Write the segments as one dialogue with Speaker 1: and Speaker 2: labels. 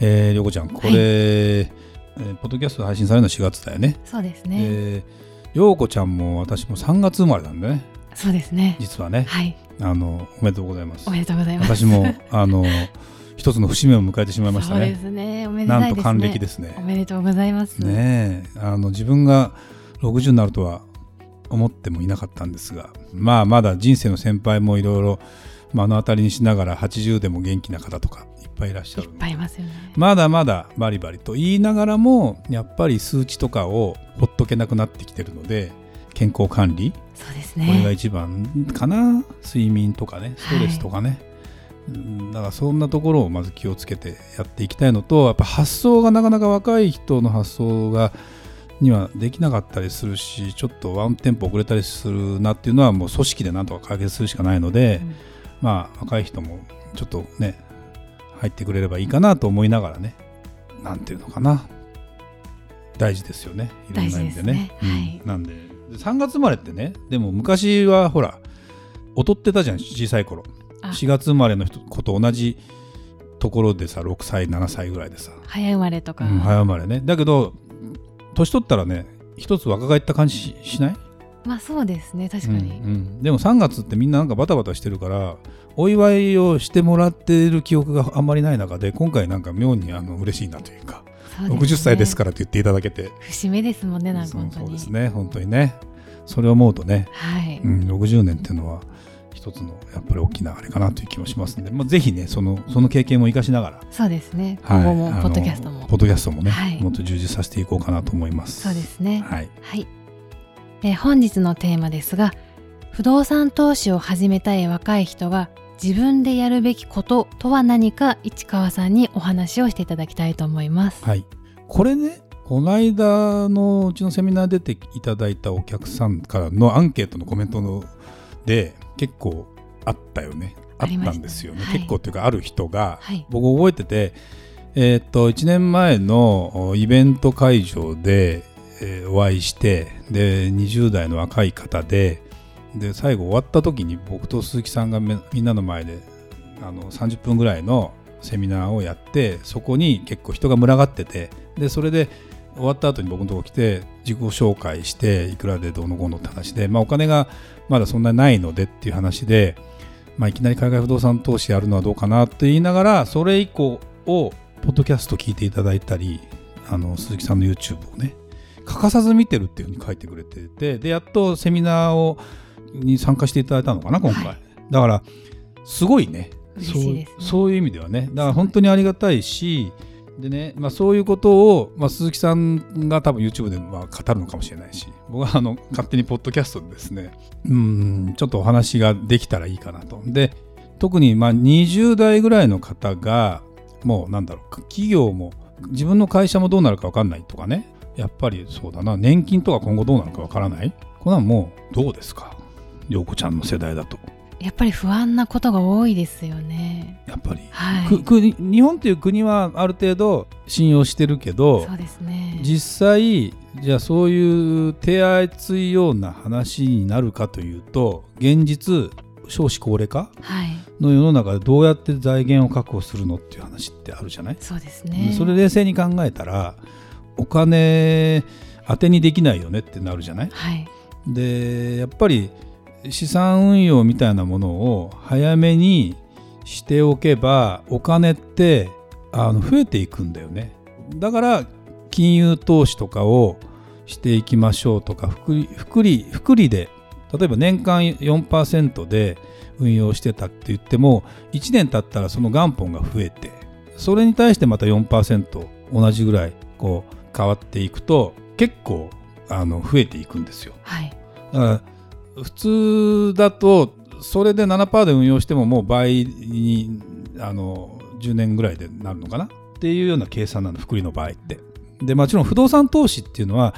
Speaker 1: えー、りょうこちゃんこれ、はい、えー、ポッドキャスト配信されるの4月だよね。
Speaker 2: そうですね。
Speaker 1: えー、ようこちゃんも私も3月生まれなんでね。
Speaker 2: そうですね。
Speaker 1: 実はね。
Speaker 2: はい。
Speaker 1: あのおめでとうございます。
Speaker 2: おめでとうございます。
Speaker 1: 私もあの一つの節目を迎えてしまいましたね。
Speaker 2: そうですね。おめでたい、
Speaker 1: ね、なんと還暦ですね。
Speaker 2: おめでとうございます。
Speaker 1: ねあの自分が60になるとは思ってもいなかったんですが、まあまだ人生の先輩もいろいろ目の当たりにしながら80でも元気な方とかいっぱいいらっしゃる。
Speaker 2: いっぱいいますよね。
Speaker 1: まだまだバリバリと言いながらもやっぱり数値とかをほっとけなくなってきてるので。健康管理
Speaker 2: そうですね
Speaker 1: これが一番かな睡眠とかねストレスとかね、はいだからそんなところをまず気をつけてやっていきたいのとやっぱ発想がなかなか若い人の発想がにはできなかったりするしちょっとワンテンポ遅れたりするなっていうのはもう組織でなんとか解決するしかないので、うん、まあ若い人もちょっとね入ってくれればいいかなと思いながらねなんていうのかな。大事ですよね。いろんな意味でね。でね。うん。はい、なんで。3月生まれってねでも昔はほら劣ってたじゃん小さい頃。4月生まれの人子と同じところでさ6歳7歳ぐらいでさ。
Speaker 2: 早生まれとか、う
Speaker 1: ん、早生まれね。だけど年取ったらね一つ若返った感じしない？
Speaker 2: まあそうですね確かに、うんう
Speaker 1: ん、でも3月ってみんななんかバタバタしてるからお祝いをしてもらっている記憶があんまりない中で今回なんか妙にあの嬉しいなというかう、ね、60歳ですからって言っていただけて。
Speaker 2: 節目ですもんねなんか
Speaker 1: そうですね本当にね。それを思うとね、
Speaker 2: はい。
Speaker 1: うん、60年っていうのは一つのやっぱり大きなあれかなという気もしますので、まあ、ぜひねそのその経験も生かしながら
Speaker 2: そうですね、はい、今後もポッドキャストも。
Speaker 1: ポッドキャストもね、はい、もっと充実させていこうかなと思います。
Speaker 2: そうですね。
Speaker 1: はい、
Speaker 2: はいえー、本日のテーマですが不動産投資を始めたい若い人が自分でやるべきこととは何か市川さんにお話をしていただきたいと思います。
Speaker 1: はい。これねこの間のうちのセミナー出ていただいたお客さんからのアンケートのコメントので結構あったよね。あったんですよね、はい、結構っていうかある人が、はい、僕覚えてて、えー、っと1年前のイベント会場で、え、お会いしてで20代の若い方でで最後終わった時に僕と鈴木さんがみんなの前であの30分ぐらいのセミナーをやってそこに結構人が群がっててでそれで終わった後に僕のとこ来て自己紹介していくらでどうのこうのって話で、まあ、お金がまだそんなにないのでっていう話で、まあ、いきなり海外不動産投資やるのはどうかなって言いながらそれ以降をポッドキャスト聞いていただいたりあの鈴木さんの YouTube をね欠かさず見てるっていうふうに書いてくれててでやっとセミナーをに参加していただいたのかな今回、はい、だからすごいね。そう、そういう意味ではね。だから本当にありがたいしでね、まあ、そういうことを、まあ、鈴木さんが多分 YouTube でまあ語るのかもしれないし僕はあの勝手にポッドキャストでですねうんちょっとお話ができたらいいかなと。で特にまあ20代ぐらいの方がもうなんだろう企業も自分の会社もどうなるか分かんないとかねやっぱりそうだな。年金とか今後どうなるか分からない。こんなんもうどうですか？陽子ちゃんの世代だと。
Speaker 2: やっぱり不安なことが多いですよね。
Speaker 1: やっぱり、
Speaker 2: は
Speaker 1: い、日本という国はある程度信用してるけど
Speaker 2: そうですね。
Speaker 1: 実際じゃあそういう手厚いような話になるかというと現実少子高齢化の世の中でどうやって財源を確保するのっていう話ってあるじゃない？
Speaker 2: そうですね。
Speaker 1: それ冷静に考えたらお金当てにできないよねってなるじゃない、
Speaker 2: はい、
Speaker 1: でやっぱり資産運用みたいなものを早めにしておけばお金ってあの増えていくんだよね。だから金融投資とかをしていきましょうとか福利福利福利で例えば年間4%で運用してたって言っても1年経ったらその元本が増えてそれに対してまた4%同じぐらいこう変わっていくと結構あの増えていくんですよ。
Speaker 2: はい、
Speaker 1: だから普通だとそれで7%で運用してももう倍にあの10年ぐらいでなるのかな？っていうような計算なの福利の場合って。でもちろん不動産投資っていうのは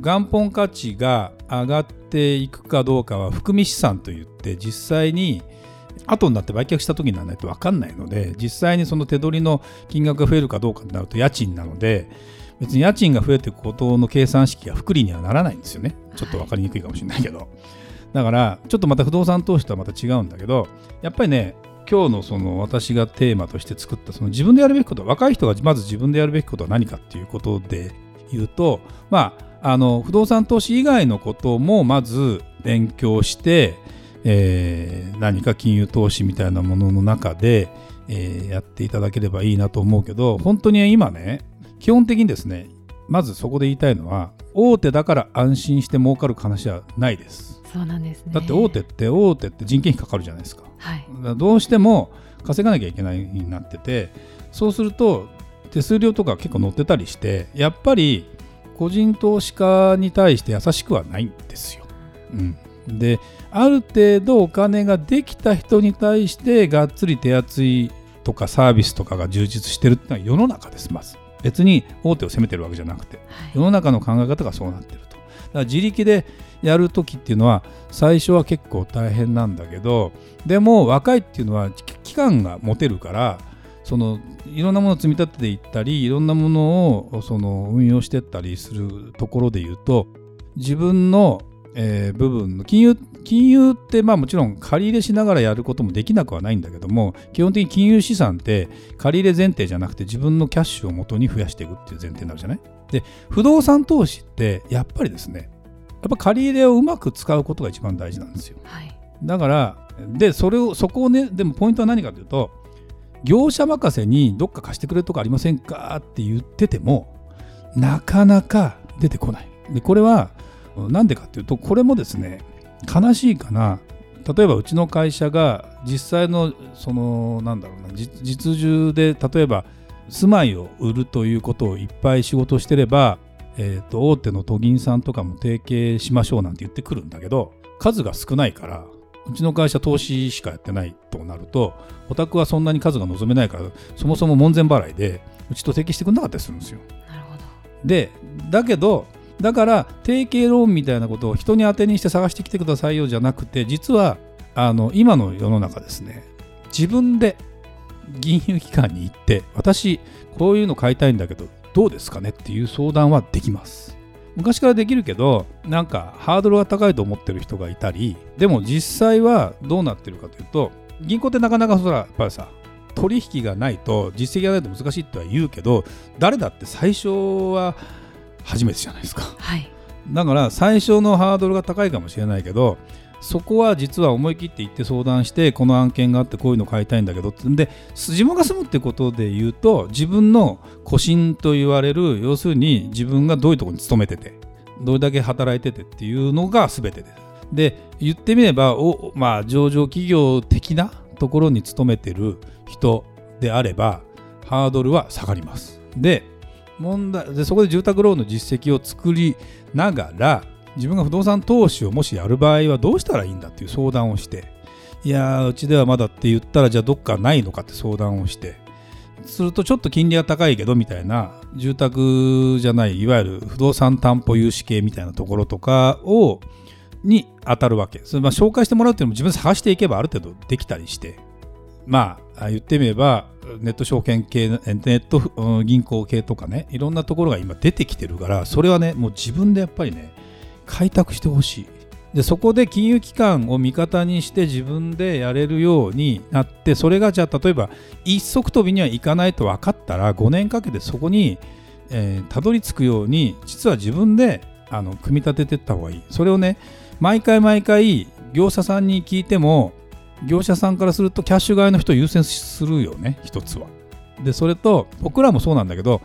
Speaker 1: 元本価値が上がっていくかどうかは含み資産といって実際に後になって売却した時にならないと分かんないので実際にその手取りの金額が増えるかどうかになると家賃なので別に家賃が増えていくことの計算式が福利にはならないんですよね。ちょっと分かりにくいかもしれないけど、はい、だからちょっとまた不動産投資とはまた違うんだけどやっぱりね今日のその私がテーマとして作ったその自分でやるべきこと若い人がまず自分でやるべきことは何かっていうことで言うとまああの不動産投資以外のこともまず勉強してえー、何か金融投資みたいなものの中で、えー、やっていただければいいなと思うけど本当に今ね基本的にですねまずそこで言いたいのは大手だから安心して儲かる話はないです。
Speaker 2: そうなんですね。
Speaker 1: だって大手って大手って人件費かかるじゃないですか,、
Speaker 2: はい、
Speaker 1: どうしても稼がなきゃいけないになっててそうすると手数料とか結構乗ってたりしてやっぱり個人投資家に対して優しくはないんですよ。うん、である程度お金ができた人に対してがっつり手厚いとかサービスとかが充実してるっていうのは世の中ですまず別に大手を責めてるわけじゃなくて、はい、世の中の考え方がそうなってると。だから自力でやるときっていうのは最初は結構大変なんだけどでも若いっていうのは期間が持てるからそのいろんなものを積み立てていったりいろんなものをその運用していったりするところで言うと自分のえー、部分の金融金融ってまあもちろん借り入れしながらやることもできなくはないんだけども基本的に金融資産って借り入れ前提じゃなくて自分のキャッシュを元に増やしていくっていう前提になるじゃない？で不動産投資ってやっぱりですねやっぱ借り入れをうまく使うことが一番大事なんですよ、はい、だからでそれをそこをねでもポイントは何かというと業者任せにどっか貸してくれるとこありませんか？って言っててもなかなか出てこない。でこれはなんでかっていうとこれもですね悲しいかな例えばうちの会社が実際のそのなんだろうな実需で例えば住まいを売るということをいっぱい仕事してれば、えー、と大手の都銀さんとかも提携しましょうなんて言ってくるんだけど数が少ないからうちの会社投資しかやってないとなるとお宅はそんなに数が望めないからそもそも門前払いでうちと提携してくれなかったりするんですよ。
Speaker 2: なるほど
Speaker 1: でだけどだから提携ローンみたいなことを人に当てにして探してきてくださいよじゃなくて実はあの今の世の中ですね自分で金融機関に行って私こういうの買いたいんだけどどうですかねっていう相談はできます。昔からできるけどなんかハードルが高いと思ってる人がいたりでも実際はどうなってるかというと銀行ってなかなかそらやっぱりさ取引がないと実績がないと難しいとは言うけど誰だって最初は初めてじゃないですか、
Speaker 2: はい、
Speaker 1: だから最初のハードルが高いかもしれないけどそこは実は思い切って行って相談してこの案件があってこういうの買いたいんだけどってんで自分が住むってことで言うと自分の個人と言われる要するに自分がどういうところに勤めててどれだけ働いててっていうのが全てです。で言ってみればお、まあ、上場企業的なところに勤めてる人であればハードルは下がります。で問題でそこで住宅ローンの実績を作りながら自分が不動産投資をもしやる場合はどうしたらいいんだっていう相談をしていやうちではまだって言ったらじゃあどっかないのかって相談をしてするとちょっと金利が高いけどみたいな住宅じゃないいわゆる不動産担保融資系みたいなところとかをに当たるわけ。それまあ紹介してもらうっていうのも自分で探していけばある程度できたりして。まあ言ってみればネット証券系ネット銀行系とかねいろんなところが今出てきてるからそれはねもう自分でやっぱりね開拓してほしい。でそこで金融機関を味方にして自分でやれるようになってそれがじゃあ例えば一足飛びにはいかないと分かったら5年かけてそこにえー、たどり着くように実は自分であの組み立てていった方がいい。それをね毎回毎回業者さんに聞いても業者さんからするとキャッシュ側の人を優先するよね一つは。でそれと僕らもそうなんだけど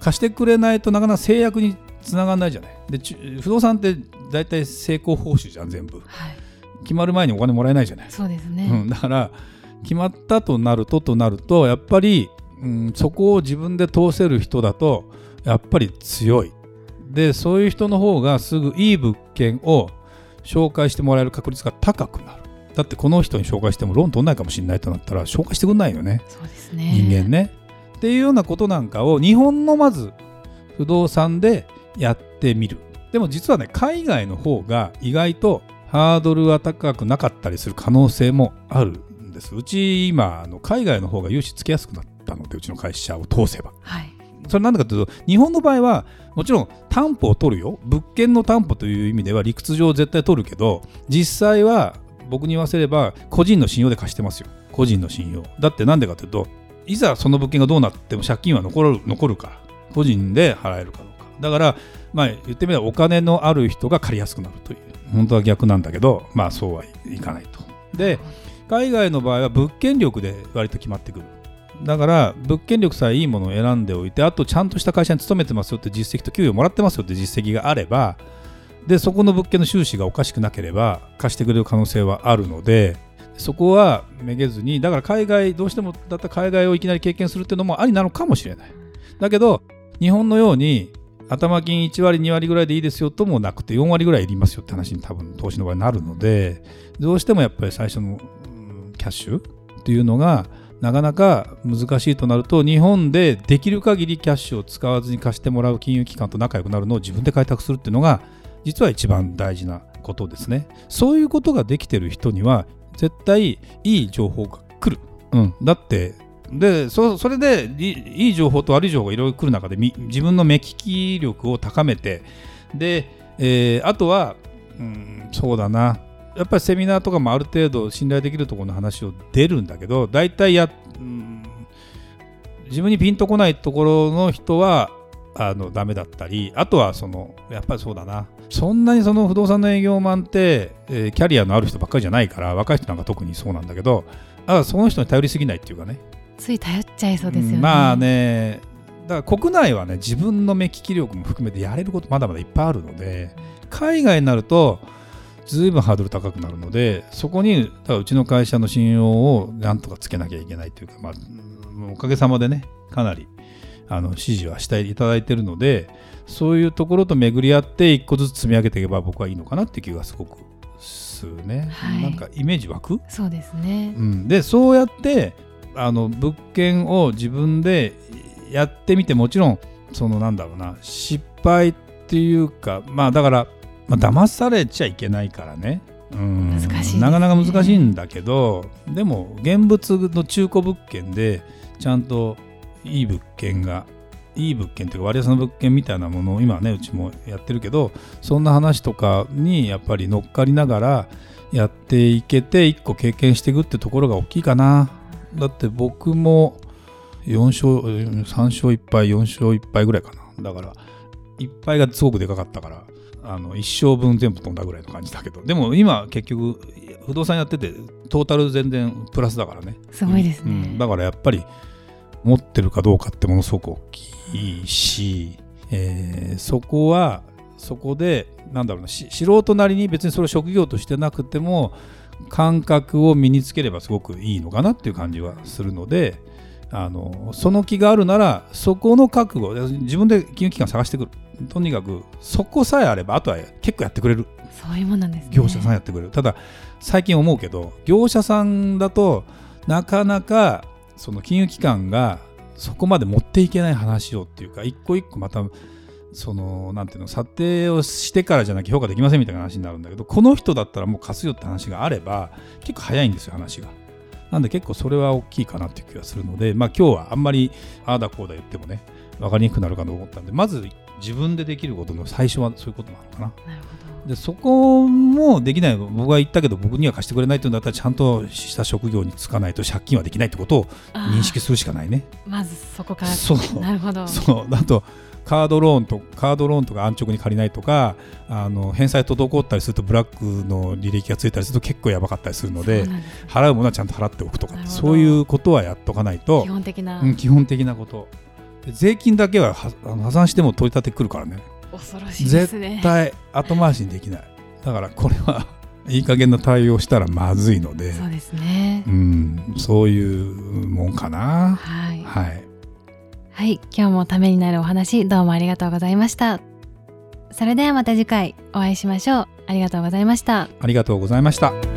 Speaker 1: 貸してくれないとなかなか制約につながらないじゃない。で不動産って大体成功報酬じゃん全部、はい、決まる前にお金もらえないじゃない。
Speaker 2: そうですね、
Speaker 1: うん、だから決まったとなるととなるとやっぱり、うん、そこを自分で通せる人だとやっぱり強い。でそういう人の方がすぐいい物件を紹介してもらえる確率が高くなる。だってこの人に紹介してもローン取んないかもしれないとなったら紹介してくんないよね。
Speaker 2: そうですね。
Speaker 1: 人間ね。っっていうようなことなんかを日本のまず不動産でやってみる。でも実はね海外の方が意外とハードルは高くなかったりする可能性もあるんです。うち今あの海外の方が融資つけやすくなったのでうちの会社を通せば、
Speaker 2: はい、
Speaker 1: それなんでかというと日本の場合はもちろん担保を取るよ。物件の担保という意味では理屈上絶対取るけど実際は僕に言わせれば個人の信用で貸してますよ。個人の信用。だってなんでかというといざその物件がどうなっても借金は残る残るから。個人で払えるかどうか。だからまあ言ってみればお金のある人が借りやすくなるという。本当は逆なんだけどまあそうはいかないと。で海外の場合は物件力で割と決まってくる。だから物件力さえいいものを選んでおいてあとちゃんとした会社に勤めてますよって実績と給与もらってますよって実績があればでそこの物件の収支がおかしくなければ貸してくれる可能性はあるのでそこはめげずにだから海外どうしてもだったら海外をいきなり経験するっていうのもありなのかもしれない。だけど日本のように頭金1割2割ぐらいでいいですよともなくて4割ぐらいいりますよって話に多分投資の場合になるのでどうしてもやっぱり最初のキャッシュっていうのがなかなか難しいとなると日本でできる限りキャッシュを使わずに貸してもらう金融機関と仲良くなるのを自分で開拓するっていうのが実は一番大事なことですね。そういうことができてる人には絶対いい情報が来る、うん、だってでそれでいい情報と悪い情報がいろいろ来る中で自分の目利き力を高めてで、えー、あとは、うん、そうだな。やっぱりセミナーとかもある程度信頼できるところの話を出るんだけど大体や、うん、自分にピンとこないところの人はあのダメだったりあとはそのやっぱりそうだな。そんなにその不動産の営業マンって、えー、キャリアのある人ばっかりじゃないから若い人なんか特にそうなんだけどあその人に頼りすぎないっていうかね。
Speaker 2: つい頼っちゃいそうですよね、
Speaker 1: まあね。だから国内はね自分の目利き力も含めてやれることまだまだいっぱいあるので海外になるとずいぶんハードル高くなるのでそこにうちの会社の信用をなんとかつけなきゃいけないというか、まあ、おかげさまでねかなりあの支持はしていただいているのでそういうところと巡り合って一個ずつ積み上げていけば僕はいいのかなっていう気がすごくするね、はい、なんかイメージ湧く？
Speaker 2: そうですね、
Speaker 1: うん、でそうやってあの物件を自分でやってみてもちろんそのなんだろうな失敗っていうかまあだからまあ、騙されちゃいけないからね。うん、難しい、ね、なかなか難しいんだけどでも現物の中古物件でちゃんといい物件がいい物件というか割安の物件みたいなものを今ねうちもやってるけどそんな話とかにやっぱり乗っかりながらやっていけて1個経験していくってところが大きいかな。だって僕も4勝3勝1敗4勝1敗ぐらいかな。だから1敗がすごくでかかったからあの一生分全部飛んだぐらいの感じだけどでも今結局不動産やっててトータル全然プラスだからね。
Speaker 2: すごいですね、う
Speaker 1: ん、だからやっぱり持ってるかどうかってものすごく大きいし、えー、そこはそこでなんだろうな素人なりに別にそれを職業としてなくても感覚を身につければすごくいいのかなっていう感じはするのであのその気があるならそこの覚悟自分で金融機関探してくるとにかくそこさえあればあとは結構やってくれる。
Speaker 2: そういうもんなんです、ね、
Speaker 1: 業者さんやってくれる。ただ最近思うけど業者さんだとなかなかその金融機関がそこまで持っていけない話をっていうか一個一個またそのなんていうの査定をしてからじゃなきゃ評価できませんみたいな話になるんだけどこの人だったらもう貸すよって話があれば結構早いんですよ話が。なんで結構それは大きいかなっていう気がするので、まあ今日はあんまりああだこうだ言ってもね、分かりにくくなるかと思ったんで、まず自分でできることの最初はそういうことなのかな。なるほど。でそこもできない僕が言ったけど僕には貸してくれないというんだったらちゃんとした職業に就かないと借金はできないってことを認識するしかないね。
Speaker 2: まずそこから。
Speaker 1: そう。
Speaker 2: なるほど。
Speaker 1: そう。だとカードローンとカードローンとか安直に借りないとかあの返済滞ったりするとブラックの履歴がついたりすると結構やばかったりするので払うものはちゃんと払っておくとかそういうことはやっとかないと
Speaker 2: 基本的な、
Speaker 1: うん、基本的なこと税金だけは破産しても取り立てくるからね。
Speaker 2: 恐ろしいですね。
Speaker 1: 絶対後回しにできない。だからこれは いい加減な対応したらまずいので。
Speaker 2: そうですね、
Speaker 1: うん、そういうもんかな。
Speaker 2: はい、
Speaker 1: はい、
Speaker 2: はい、今日もためになるお話どうもありがとうございました。それではまた次回お会いしましょう。ありがとうございました。
Speaker 1: ありがとうございました